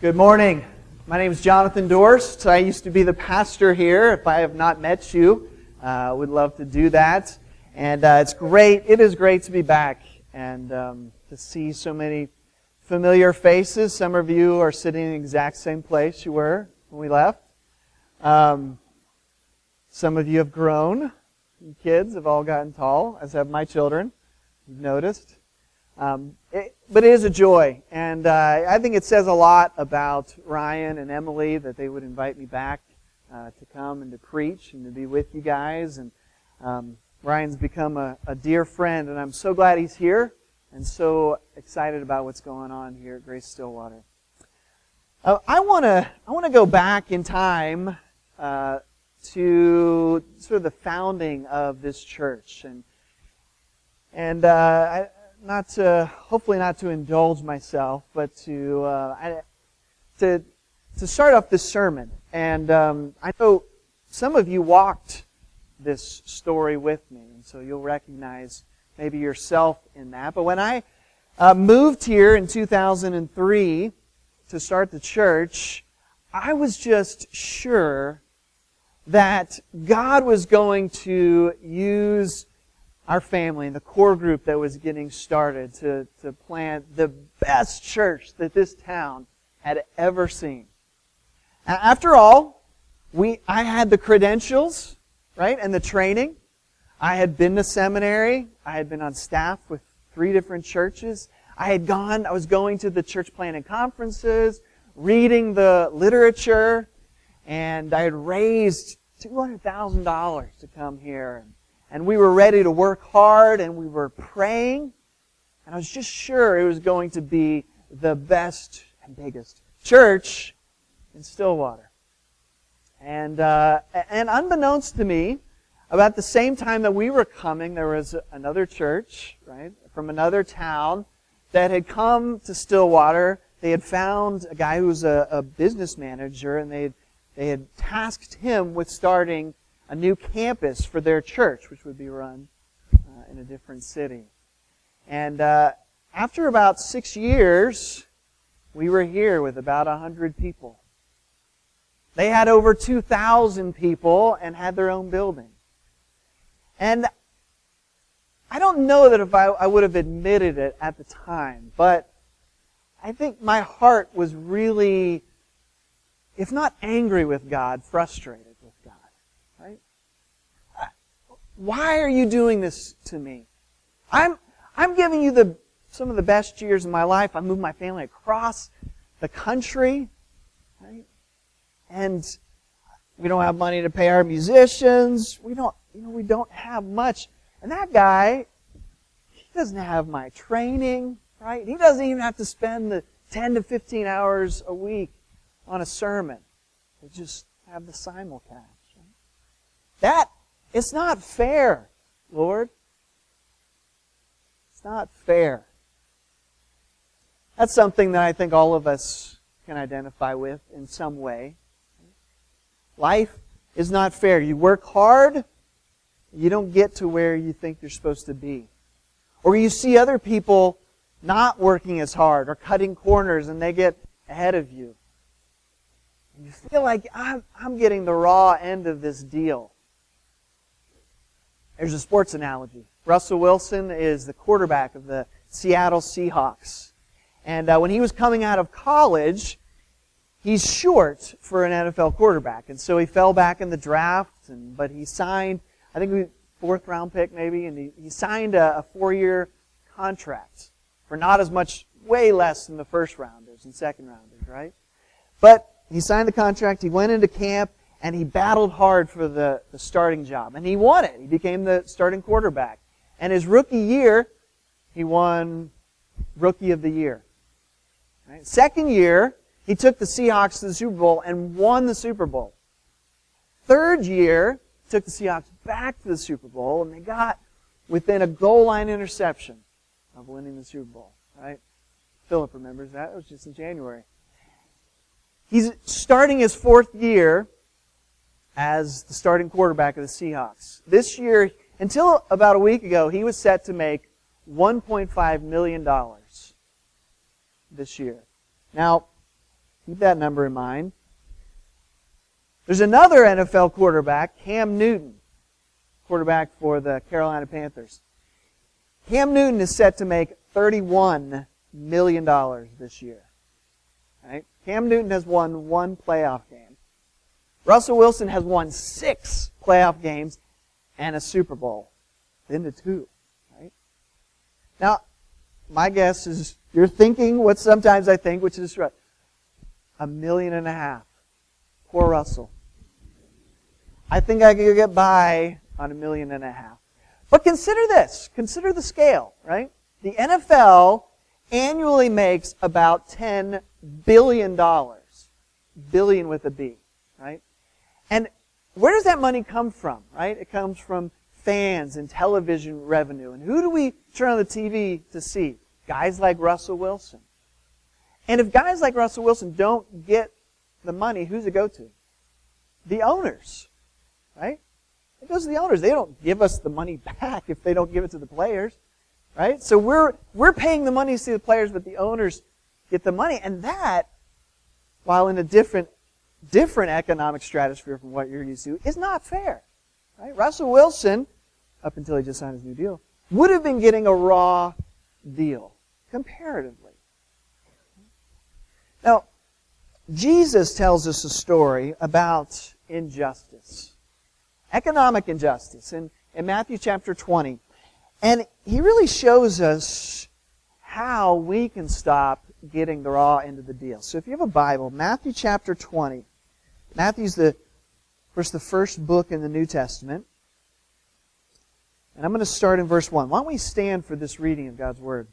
Good morning. My name is Jonathan Dorst. I used to be the pastor here. If I have not met you, I uh, would love to do that. And uh, it's great. It is great to be back and um, to see so many familiar faces. Some of you are sitting in the exact same place you were when we left. Um, some of you have grown. You kids have all gotten tall, as have my children. You've noticed. Um, it, but it is a joy, and uh, I think it says a lot about Ryan and Emily that they would invite me back uh, to come and to preach and to be with you guys. And um, Ryan's become a, a, dear friend, and I'm so glad he's here, and so excited about what's going on here at Grace Stillwater. Uh, I want to I want to go back in time uh, to sort of the founding of this church, and and uh, I, not to, hopefully not to indulge myself, but to, uh, to, to start off this sermon. And um, I know some of you walked this story with me, and so you'll recognize maybe yourself in that. But when I uh, moved here in 2003 to start the church, I was just sure that God was going to use our family and the core group that was getting started to, to plant the best church that this town had ever seen. After all, we, I had the credentials, right, and the training. I had been to seminary. I had been on staff with three different churches. I had gone, I was going to the church planting conferences, reading the literature, and I had raised $200,000 to come here and and we were ready to work hard and we were praying. And I was just sure it was going to be the best and biggest church in Stillwater. And, uh, and unbeknownst to me, about the same time that we were coming, there was another church, right, from another town that had come to Stillwater. They had found a guy who was a, a business manager, and they had, they had tasked him with starting a new campus for their church, which would be run uh, in a different city. And uh, after about six years, we were here with about 100 people. They had over 2,000 people and had their own building. And I don't know that if I, I would have admitted it at the time, but I think my heart was really, if not angry with God, frustrated. Why are you doing this to me? I'm, I'm giving you the, some of the best years of my life. I moved my family across the country, right? And we don't have money to pay our musicians. We don't, you know, we don't have much. And that guy, he doesn't have my training, right? He doesn't even have to spend the 10 to 15 hours a week on a sermon. They just have the simulcast. Right? That it's not fair, Lord. It's not fair. That's something that I think all of us can identify with in some way. Life is not fair. You work hard, you don't get to where you think you're supposed to be. Or you see other people not working as hard or cutting corners and they get ahead of you. And you feel like I'm, I'm getting the raw end of this deal. There's a sports analogy. Russell Wilson is the quarterback of the Seattle Seahawks. And uh, when he was coming out of college, he's short for an NFL quarterback. And so he fell back in the draft, and, but he signed, I think we fourth round pick maybe, and he, he signed a, a four year contract for not as much, way less than the first rounders and second rounders, right? But he signed the contract, he went into camp, and he battled hard for the, the starting job. And he won it. He became the starting quarterback. And his rookie year, he won Rookie of the Year. Right? Second year, he took the Seahawks to the Super Bowl and won the Super Bowl. Third year, took the Seahawks back to the Super Bowl, and they got within a goal line interception of winning the Super Bowl. Right? Philip remembers that. It was just in January. He's starting his fourth year as the starting quarterback of the Seahawks. This year, until about a week ago, he was set to make $1.5 million this year. Now, Keep that number in mind. There's another NFL quarterback, Cam Newton, quarterback for the Carolina Panthers. Cam Newton is set to make $31 million this year. Right? Cam Newton has won one playoff game. Russell Wilson has won six playoff games and a Super Bowl. Then the two. Right? Now, my guess is you're thinking what sometimes I think, which is a million and a half. Poor Russell. I think I could get by on a million and a half. But consider this. Consider the scale, right? The NFL annually makes about $10 billion. Billion with a B, right? And where does that money come from, right? It comes from fans and television revenue. And who do we turn on the TV to see? Guys like Russell Wilson. And if guys like Russell Wilson don't get the money, who's it go to? The owners, right? It goes to the owners. They don't give us the money back if they don't give it to the players, right? So we're we're paying the money to see the players, but the owners get the money, and that, while in a different different economic stratosphere from what you're used to, is not fair, right? Russell Wilson, up until he just signed his new deal, would have been getting a raw deal comparatively. Now, Jesus tells us a story about injustice economic injustice in, in Matthew chapter 20. And he really shows us how we can stop getting the raw end of the deal. So if you have a Bible, Matthew chapter 20. Matthew's the, of course, the first book in the New Testament. And I'm going to start in verse 1. Why don't we stand for this reading of God's Word?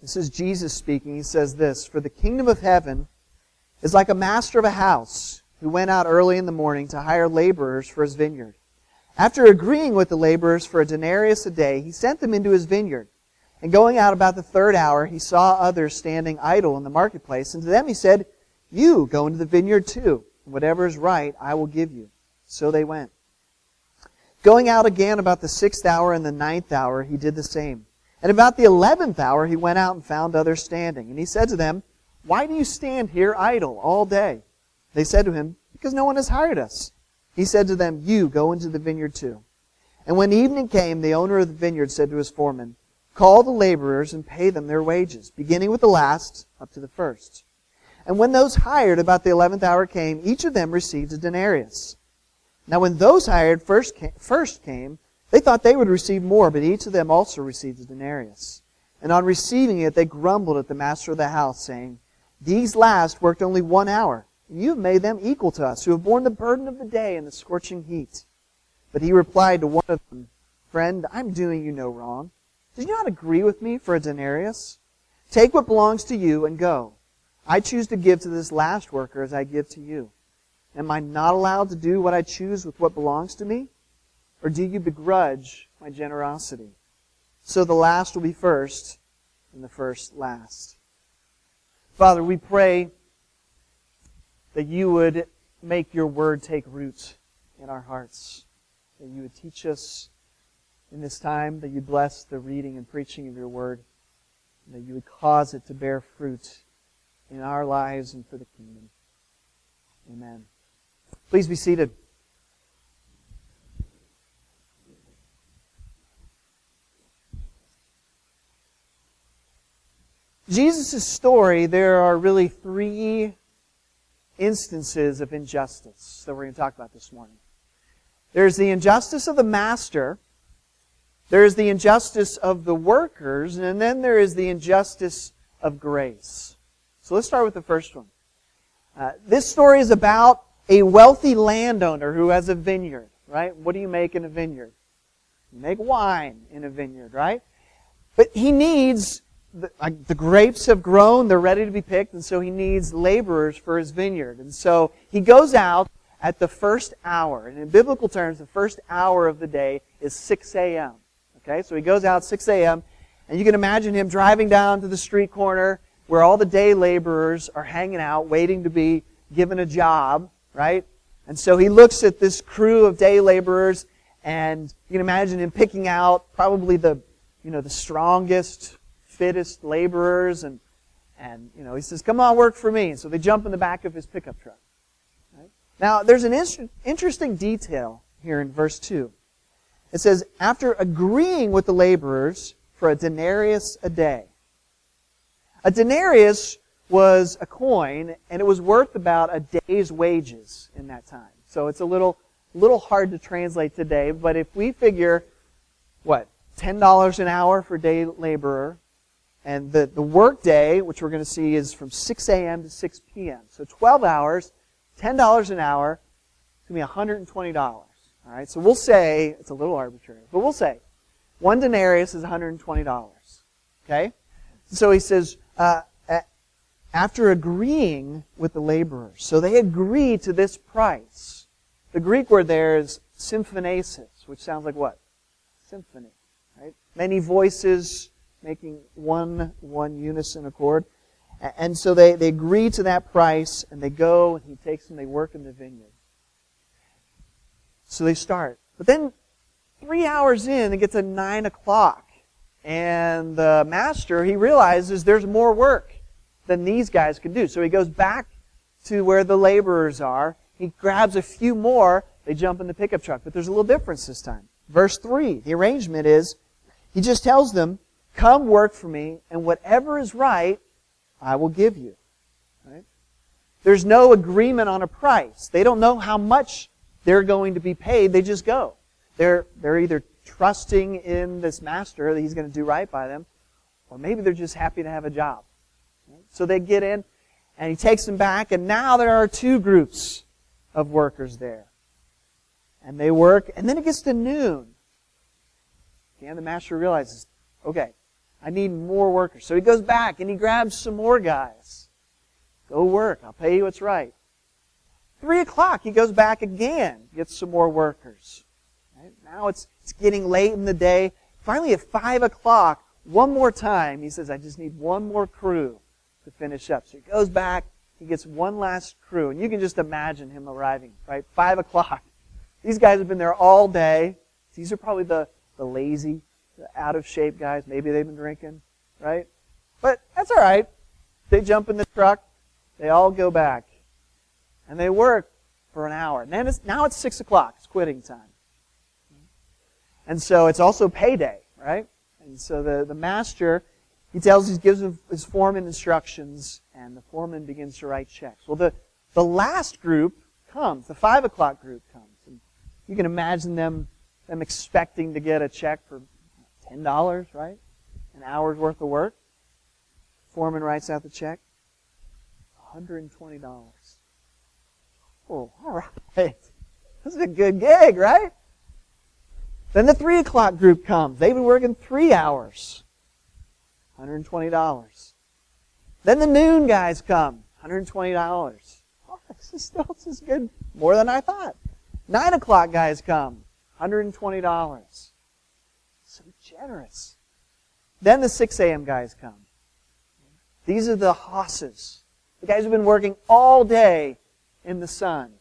This is Jesus speaking. He says this For the kingdom of heaven is like a master of a house who went out early in the morning to hire laborers for his vineyard. After agreeing with the laborers for a denarius a day, he sent them into his vineyard. And going out about the third hour, he saw others standing idle in the marketplace. And to them he said, You go into the vineyard too. Whatever is right, I will give you. So they went. Going out again about the sixth hour and the ninth hour, he did the same. And about the eleventh hour, he went out and found others standing. And he said to them, Why do you stand here idle all day? They said to him, Because no one has hired us. He said to them, You go into the vineyard too. And when evening came, the owner of the vineyard said to his foreman, Call the laborers and pay them their wages, beginning with the last up to the first. And when those hired about the eleventh hour came, each of them received a denarius. Now when those hired first came, first came they thought they would receive more, but each of them also received a denarius. And on receiving it, they grumbled at the master of the house, saying, These last worked only one hour, and you have made them equal to us, who have borne the burden of the day and the scorching heat. But he replied to one of them, Friend, I'm doing you no wrong. Did you not agree with me for a denarius? Take what belongs to you and go. I choose to give to this last worker as I give to you. Am I not allowed to do what I choose with what belongs to me? Or do you begrudge my generosity? So the last will be first, and the first last. Father, we pray that you would make your word take root in our hearts. That you would teach us in this time, that you bless the reading and preaching of your word, and that you would cause it to bear fruit in our lives and for the kingdom. Amen. Please be seated. Jesus' story, there are really three instances of injustice that we're going to talk about this morning. There's the injustice of the master, there's the injustice of the workers, and then there is the injustice of grace. So let's start with the first one. Uh, this story is about a wealthy landowner who has a vineyard, right? What do you make in a vineyard? You make wine in a vineyard, right? But he needs the, like, the grapes have grown, they're ready to be picked, and so he needs laborers for his vineyard. And so he goes out at the first hour. And in biblical terms, the first hour of the day is 6 a.m. Okay, so he goes out 6 a.m., and you can imagine him driving down to the street corner where all the day laborers are hanging out, waiting to be given a job, right? And so he looks at this crew of day laborers, And you can imagine him picking out probably the, you know, the strongest, fittest laborers. And, and, you know, he says, come on, work for me. And so they jump in the back of his pickup truck. Right? Now, there's an in- interesting detail here in verse 2. It says, after agreeing with the laborers for a denarius a day. A denarius was a coin, and it was worth about a day's wages in that time. So it's a little, little hard to translate today, but if we figure, what, $10 an hour for day laborer, and the, the work day, which we're going to see, is from 6 a.m. to 6 p.m. So 12 hours, $10 an hour, it's going to be $120. All right, so we'll say, it's a little arbitrary, but we'll say one denarius is $120. Okay? So he says, uh, after agreeing with the laborers. So they agree to this price. The Greek word there is symphonesis, which sounds like what? Symphony. Right? Many voices making one, one unison accord. And so they, they agree to that price and they go and he takes them, they work in the vineyard. So they start. But then three hours in, it gets to nine o'clock. And the master, he realizes there's more work than these guys can do. So he goes back to where the laborers are. He grabs a few more. They jump in the pickup truck. But there's a little difference this time. Verse 3, the arrangement is, he just tells them, come work for me, and whatever is right, I will give you. Right? There's no agreement on a price. They don't know how much they're going to be paid. They just go. They're, they're either trusting in this master that he's going to do right by them, or maybe they're just happy to have a job. So they get in, and he takes them back, and now there are two groups of workers there. And they work, and then it gets to noon. And the master realizes, okay, I need more workers. So he goes back and he grabs some more guys. Go work. I'll pay you what's right. Three o'clock, he goes back again, gets some more workers. Right? Now it's, it's getting late in the day. Finally, at five o'clock, one more time, he says, I just need one more crew to finish up. So he goes back, he gets one last crew, and you can just imagine him arriving, right? Five o'clock. These guys have been there all day. These are probably the, the lazy, the out of shape guys. Maybe they've been drinking, right? But that's all right. They jump in the truck, they all go back, and they work for an hour. And then it's, now it's six o'clock. It's quitting time. And so it's also payday, right? And so the, the master he tells, he gives his foreman instructions, and the foreman begins to write checks. Well, the, the last group comes, the five o'clock group comes. And you can imagine them, them expecting to get a check for $10, right? An hour's worth of work. Foreman writes out the check. $120. Oh, all right. This is a good gig, right? Then the three o'clock group comes. They've been working three hours. $120. Then the noon guys come, $120. Oh, this is still this is good, more than I thought. Nine o'clock guys come, $120. So generous. Then the 6 a.m. guys come. These are the hosses. The guys who've been working all day in the sun.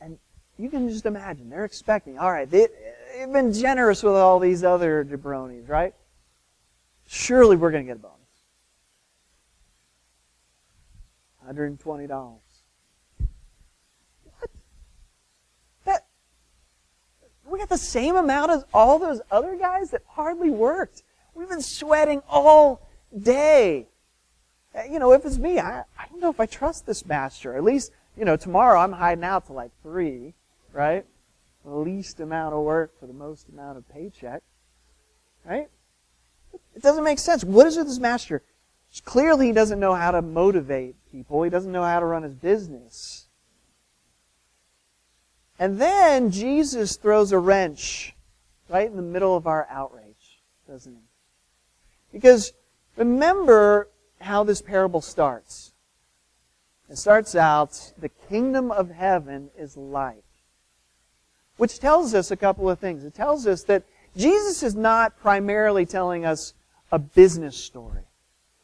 And you can just imagine, they're expecting, all right, they, they've been generous with all these other jabronis, right? Surely we're going to get a bonus. $120. What? That, we got the same amount as all those other guys that hardly worked. We've been sweating all day. Uh, you know, if it's me, I, I don't know if I trust this master. At least, you know, tomorrow I'm hiding out to like three, right? The least amount of work for the most amount of paycheck, right? It doesn't make sense. What is with this master? Clearly, he doesn't know how to motivate people. He doesn't know how to run his business. And then Jesus throws a wrench right in the middle of our outrage, doesn't he? Because remember how this parable starts. It starts out, the kingdom of heaven is like. Which tells us a couple of things. It tells us that Jesus is not primarily telling us a business story.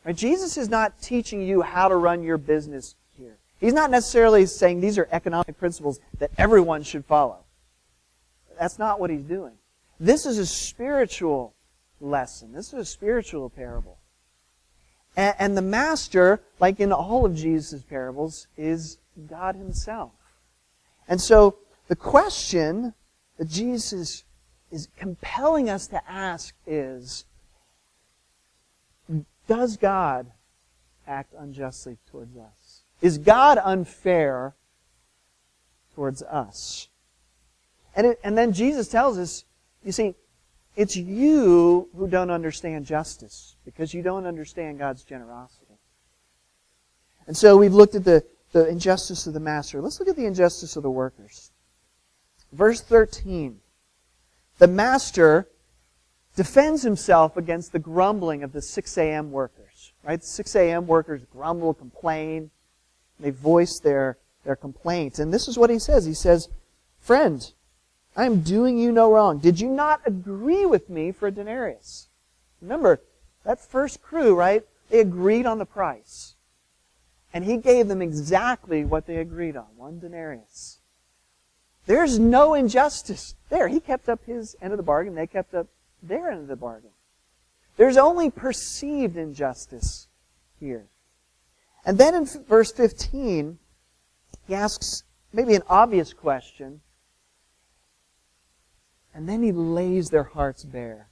Right? Jesus is not teaching you how to run your business here. He's not necessarily saying these are economic principles that everyone should follow. that's not what he's doing. This is a spiritual lesson. This is a spiritual parable. And, and the master, like in all of Jesus' parables, is God himself. And so the question that Jesus is compelling us to ask is, does God act unjustly towards us? Is God unfair towards us? And, it, and then Jesus tells us, you see, it's you who don't understand justice because you don't understand God's generosity. And so we've looked at the, the injustice of the master. Let's look at the injustice of the workers. Verse 13. The master defends himself against the grumbling of the 6 a.m. workers. Right? The 6 a.m. workers grumble, complain. They voice their, their complaints. And this is what he says. He says, Friend, I am doing you no wrong. Did you not agree with me for a denarius? Remember, that first crew, right? They agreed on the price. And he gave them exactly what they agreed on one denarius. There's no injustice there. He kept up his end of the bargain, they kept up their end of the bargain. There's only perceived injustice here. And then in verse 15, he asks maybe an obvious question and then he lays their hearts bare.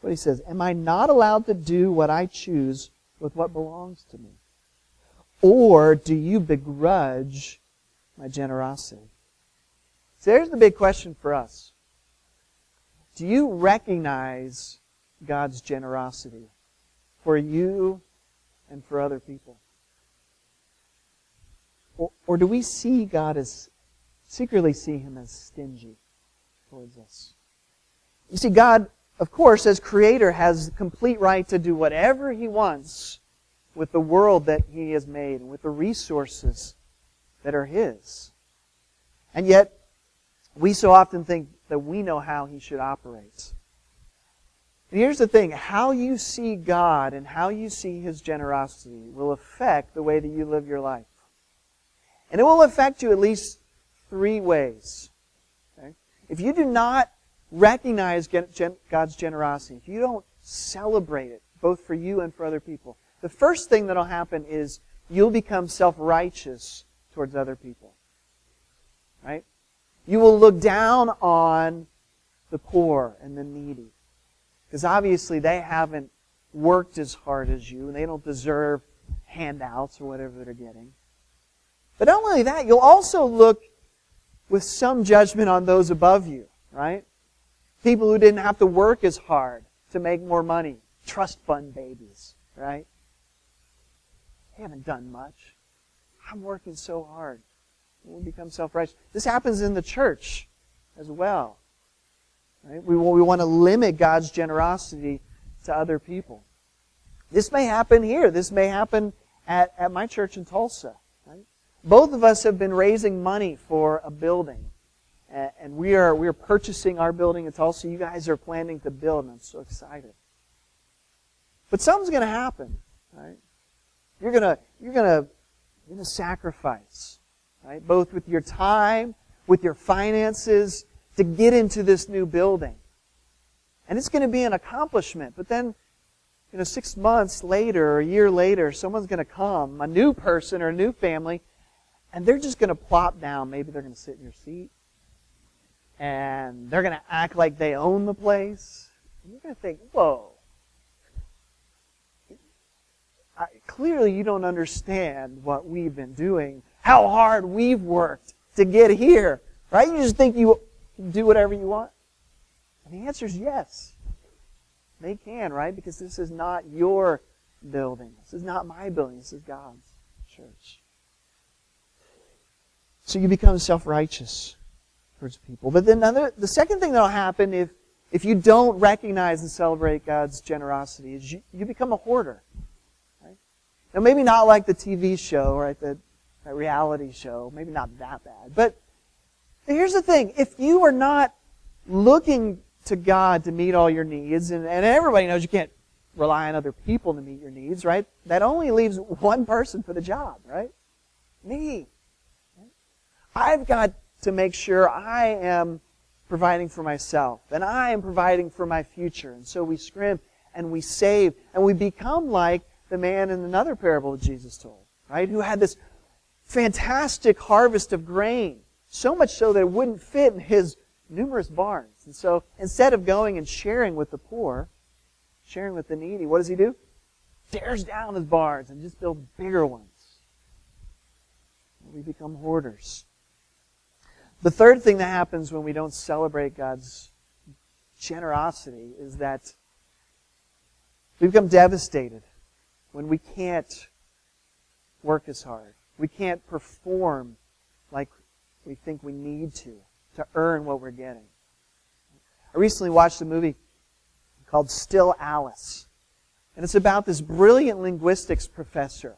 What he says, Am I not allowed to do what I choose with what belongs to me? Or do you begrudge my generosity? So there's the big question for us. Do you recognize God's generosity for you and for other people? Or, or do we see God as, secretly see Him as stingy? Towards us. You see, God, of course, as creator, has complete right to do whatever he wants with the world that he has made and with the resources that are his. And yet, we so often think that we know how he should operate. And here's the thing how you see God and how you see his generosity will affect the way that you live your life. And it will affect you at least three ways. If you do not recognize God's generosity, if you don't celebrate it, both for you and for other people, the first thing that'll happen is you'll become self-righteous towards other people. Right? You will look down on the poor and the needy. Because obviously they haven't worked as hard as you and they don't deserve handouts or whatever they're getting. But not only that, you'll also look with some judgment on those above you, right? People who didn't have to work as hard to make more money. Trust fund babies, right? They haven't done much. I'm working so hard. We become self-righteous. This happens in the church as well. Right? We, we want to limit God's generosity to other people. This may happen here. This may happen at, at my church in Tulsa. Both of us have been raising money for a building. And we are, we are purchasing our building It's also You guys are planning to build, and I'm so excited. But something's going to happen, right? You're going to, you're to, you're to sacrifice, right? Both with your time, with your finances, to get into this new building. And it's going to be an accomplishment. But then, you know, six months later or a year later, someone's going to come, a new person or a new family, and they're just going to plop down. Maybe they're going to sit in your seat. And they're going to act like they own the place. And you're going to think, whoa. I, clearly, you don't understand what we've been doing, how hard we've worked to get here. Right? You just think you can do whatever you want. And the answer is yes. They can, right? Because this is not your building. This is not my building. This is God's church. So you become self-righteous towards people. But then another, the second thing that'll happen if, if you don't recognize and celebrate God's generosity is you, you become a hoarder. Right? Now maybe not like the TV show, right? The, the reality show. Maybe not that bad. But here's the thing. If you are not looking to God to meet all your needs, and, and everybody knows you can't rely on other people to meet your needs, right? That only leaves one person for the job, right? Me. I've got to make sure I am providing for myself, and I am providing for my future. And so we scrimp and we save, and we become like the man in another parable that Jesus told, right? Who had this fantastic harvest of grain, so much so that it wouldn't fit in his numerous barns. And so instead of going and sharing with the poor, sharing with the needy, what does he do? Tears down his barns and just builds bigger ones. We become hoarders. The third thing that happens when we don't celebrate God's generosity is that we become devastated when we can't work as hard. We can't perform like we think we need to to earn what we're getting. I recently watched a movie called Still Alice. And it's about this brilliant linguistics professor,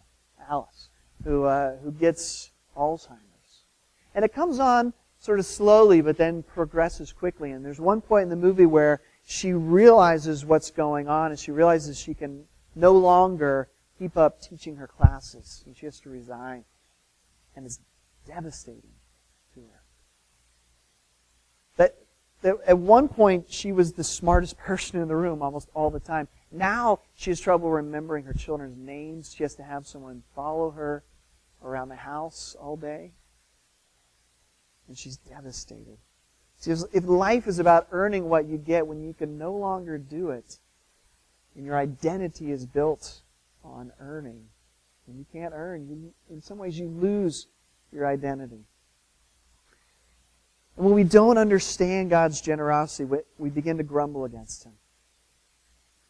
Alice, who, uh, who gets Alzheimer's. And it comes on sort of slowly, but then progresses quickly. And there's one point in the movie where she realizes what's going on, and she realizes she can no longer keep up teaching her classes. And she has to resign. And it's devastating to her. That, at one point, she was the smartest person in the room almost all the time. Now she has trouble remembering her children's names. She has to have someone follow her around the house all day. And she's devastated. See, if life is about earning what you get when you can no longer do it, and your identity is built on earning, and you can't earn, you, in some ways you lose your identity. And when we don't understand God's generosity, we, we begin to grumble against Him.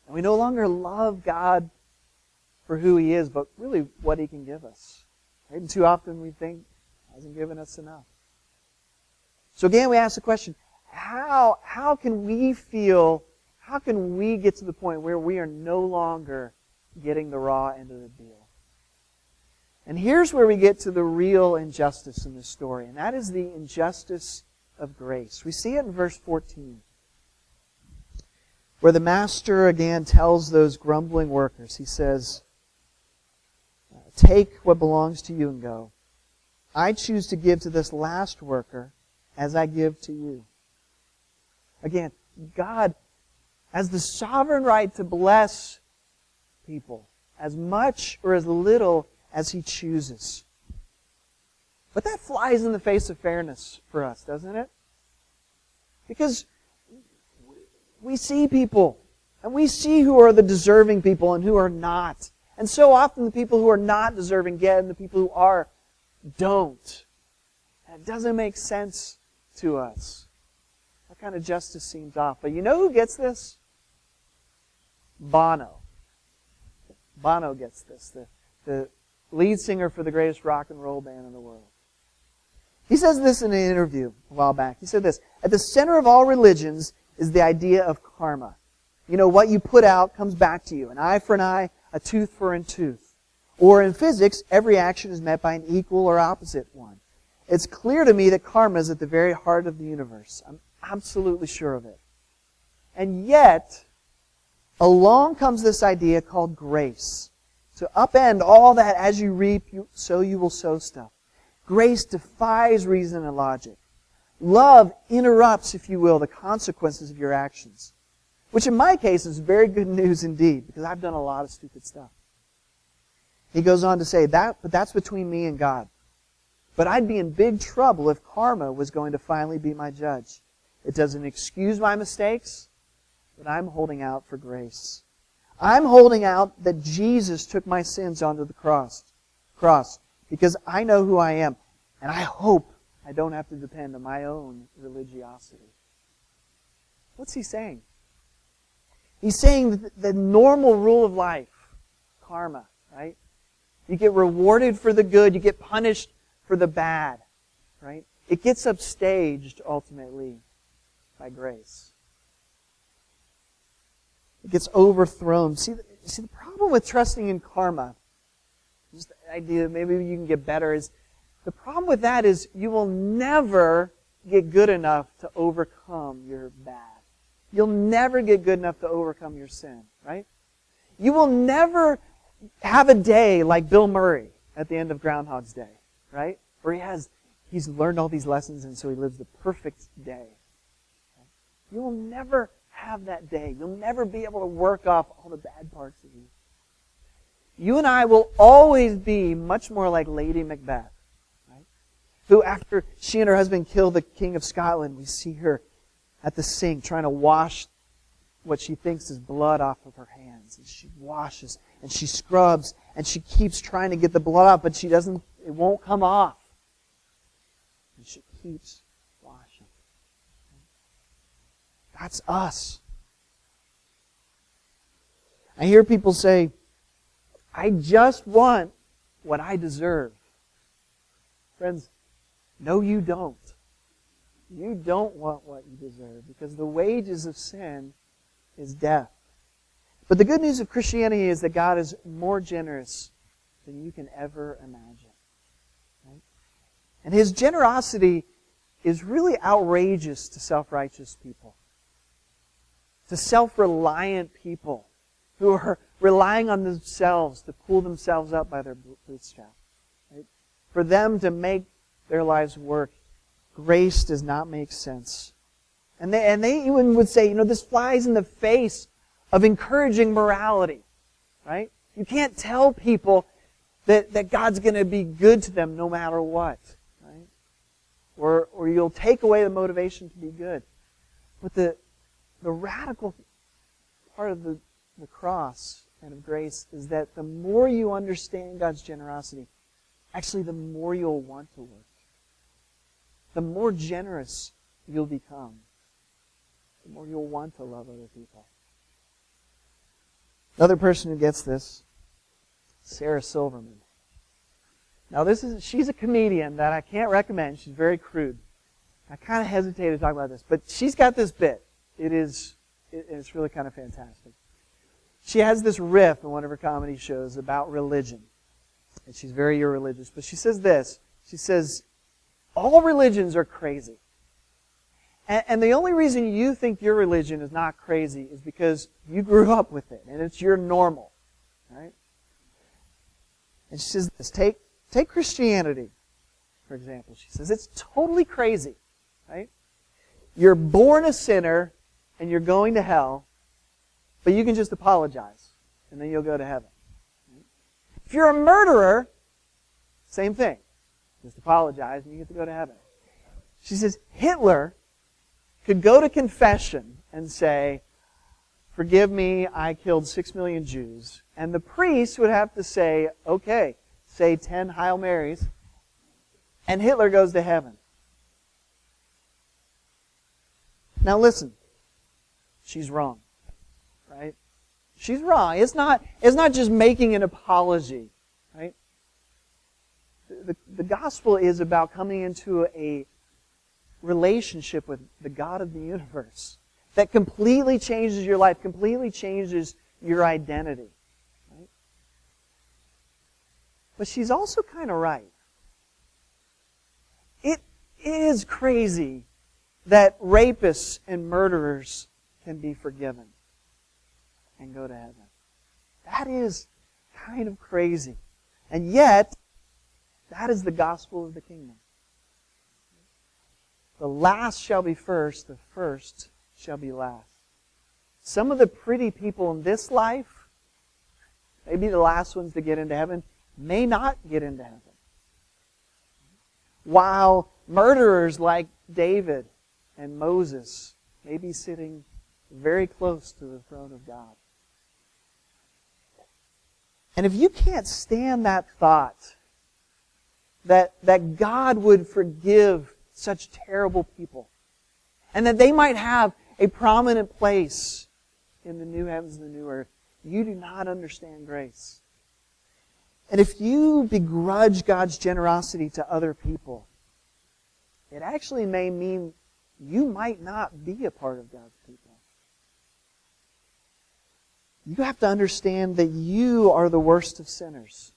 And we no longer love God for who He is, but really what He can give us. Right? And too often we think He hasn't given us enough. So again, we ask the question, how, how can we feel, how can we get to the point where we are no longer getting the raw end of the deal? And here's where we get to the real injustice in this story, and that is the injustice of grace. We see it in verse 14, where the master again tells those grumbling workers, he says, Take what belongs to you and go. I choose to give to this last worker as I give to you. Again, God has the sovereign right to bless people as much or as little as he chooses. But that flies in the face of fairness for us, doesn't it? Because we see people, and we see who are the deserving people and who are not. And so often the people who are not deserving get, and the people who are don't. And it doesn't make sense to us. That kind of justice seems off. But you know who gets this? Bono. Bono gets this, the, the lead singer for the greatest rock and roll band in the world. He says this in an interview a while back. He said this At the center of all religions is the idea of karma. You know, what you put out comes back to you. An eye for an eye, a tooth for a tooth. Or in physics, every action is met by an equal or opposite one. It's clear to me that karma is at the very heart of the universe. I'm absolutely sure of it. And yet, along comes this idea called grace. To upend all that as you reap, so you will sow stuff. Grace defies reason and logic. Love interrupts, if you will, the consequences of your actions. Which in my case is very good news indeed, because I've done a lot of stupid stuff. He goes on to say, that, but that's between me and God. But I'd be in big trouble if karma was going to finally be my judge. It doesn't excuse my mistakes, but I'm holding out for grace. I'm holding out that Jesus took my sins onto the cross. Cross because I know who I am. And I hope I don't have to depend on my own religiosity. What's he saying? He's saying that the normal rule of life, karma, right? You get rewarded for the good, you get punished for the bad, right? It gets upstaged ultimately by grace. It gets overthrown. See, see the problem with trusting in karma just the idea maybe you can get better is the problem with that is you will never get good enough to overcome your bad. You'll never get good enough to overcome your sin, right? You will never have a day like Bill Murray at the end of Groundhog's Day, right? Or he has, he's learned all these lessons and so he lives the perfect day. You'll never have that day. You'll never be able to work off all the bad parts of you. You and I will always be much more like Lady Macbeth, right? Who, after she and her husband kill the King of Scotland, we see her at the sink trying to wash what she thinks is blood off of her hands. And she washes and she scrubs and she keeps trying to get the blood off, but she doesn't, it won't come off. And she keeps washing. That's us. I hear people say, I just want what I deserve. Friends, no, you don't. You don't want what you deserve because the wages of sin is death. But the good news of Christianity is that God is more generous than you can ever imagine. And his generosity is really outrageous to self righteous people, to self reliant people who are relying on themselves to pull themselves up by their bootstraps. Right? For them to make their lives work, grace does not make sense. And they, and they even would say, you know, this flies in the face of encouraging morality, right? You can't tell people that, that God's going to be good to them no matter what? Or, or you'll take away the motivation to be good. But the, the radical part of the, the cross and of grace is that the more you understand God's generosity, actually the more you'll want to work. The more generous you'll become the more you'll want to love other people. Another person who gets this, Sarah Silverman. Now this is she's a comedian that I can't recommend. She's very crude. I kind of hesitate to talk about this, but she's got this bit. It is it, it's really kind of fantastic. She has this riff in one of her comedy shows about religion. And she's very irreligious, but she says this. She says all religions are crazy. And, and the only reason you think your religion is not crazy is because you grew up with it and it's your normal. Right? And she says this take, take Christianity, for example. She says it's totally crazy. Right? You're born a sinner and you're going to hell, but you can just apologize and then you'll go to heaven. If you're a murderer, same thing. Just apologize and you get to go to heaven. She says Hitler could go to confession and say, Forgive me, I killed six million Jews. And the priest would have to say, Okay, say 10 Hail Marys, and Hitler goes to heaven. Now listen, she's wrong, right? She's wrong. It's not, it's not just making an apology, right? The, the, the gospel is about coming into a relationship with the God of the universe that completely changes your life, completely changes your identity. Right? But she's also kind of right. It is crazy that rapists and murderers can be forgiven and go to heaven. That is kind of crazy. And yet, that is the gospel of the kingdom. The last shall be first, the first shall be last. Some of the pretty people in this life, may be the last ones to get into heaven, may not get into heaven. While murderers like David and Moses may be sitting very close to the throne of God. And if you can't stand that thought, that, that God would forgive such terrible people. And that they might have a prominent place in the new heavens and the new earth. You do not understand grace. And if you begrudge God's generosity to other people, it actually may mean you might not be a part of God's people. You have to understand that you are the worst of sinners.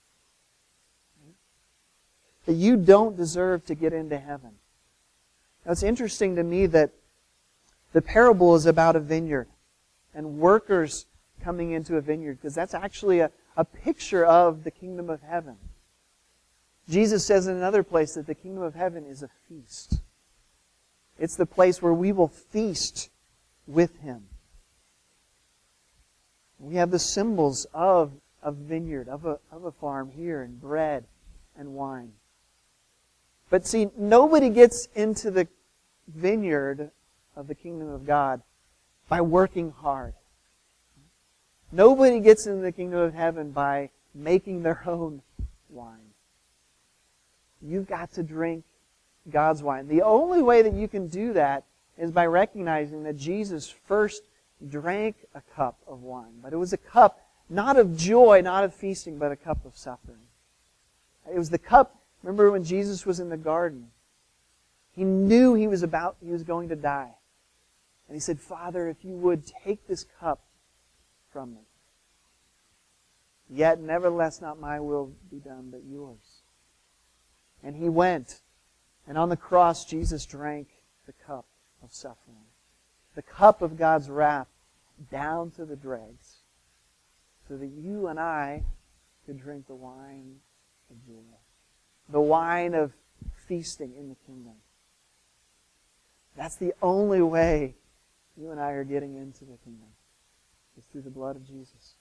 That you don't deserve to get into heaven. Now, it's interesting to me that the parable is about a vineyard and workers coming into a vineyard because that's actually a, a picture of the kingdom of heaven. Jesus says in another place that the kingdom of heaven is a feast. It's the place where we will feast with him. We have the symbols of a vineyard, of a, of a farm here, and bread and wine. But see, nobody gets into the vineyard of the kingdom of God by working hard. Nobody gets into the kingdom of heaven by making their own wine. You've got to drink God's wine. The only way that you can do that is by recognizing that Jesus first drank a cup of wine. But it was a cup not of joy, not of feasting, but a cup of suffering. It was the cup, remember when Jesus was in the garden? He knew he was about, he was going to die. And he said, Father, if you would take this cup from me. Yet, nevertheless, not my will be done, but yours. And he went. And on the cross, Jesus drank the cup of suffering, the cup of God's wrath down to the dregs, so that you and I could drink the wine of joy, the wine of feasting in the kingdom. That's the only way you and I are getting into the kingdom, is through the blood of Jesus.